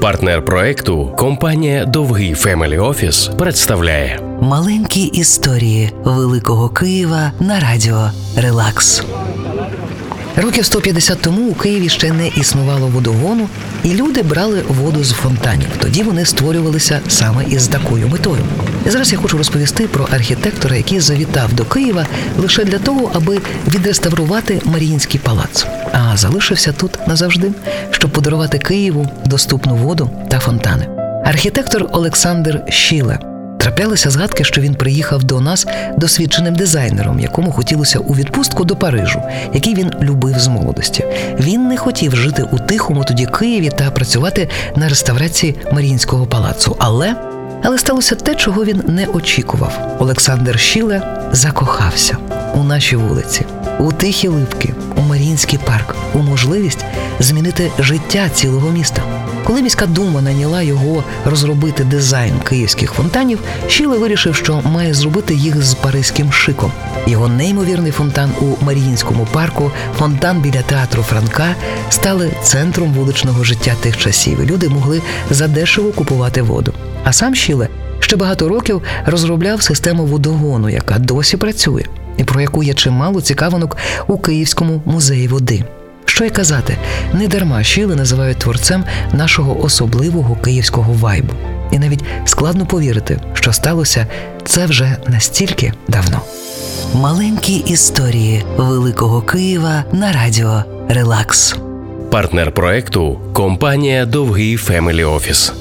Партнер проекту компанія Довгий Family Office представляє Маленькі історії Великого Києва на радіо Релакс. Років 150 тому у Києві ще не існувало водогону, і люди брали воду з фонтанів. Тоді вони створювалися саме із такою метою. Зараз я хочу розповісти про архітектора, який завітав до Києва лише для того, аби відреставрувати Маріїнський палац, а залишився тут назавжди, щоб подарувати Києву доступну воду та фонтани. Архітектор Олександр Щіле. Траплялися згадки, що він приїхав до нас досвідченим дизайнером, якому хотілося у відпустку до Парижу, який він любив з молодості. Він не хотів жити у тихому тоді Києві та працювати на реставрації Маріїнського палацу. Але але сталося те, чого він не очікував. Олександр Щіле закохався у нашій вулиці, у тихі липки, у Маріїнський парк, у можливість змінити життя цілого міста. Коли міська дума наняла його розробити дизайн київських фонтанів, Щіле вирішив, що має зробити їх з паризьким шиком. Його неймовірний фонтан у Маріїнському парку, фонтан біля театру Франка стали центром вуличного життя тих часів. Люди могли задешево купувати воду. А сам Шілле ще багато років розробляв систему водогону, яка досі працює, і про яку є чимало цікавинок у Київському музеї води. Що й казати, не дарма Шілле називають творцем нашого особливого київського вайбу. І навіть складно повірити, що сталося це вже настільки давно. Маленькі історії Великого Києва на радіо Релакс. партнер проекту компанія Довгий Фемелі Офіс.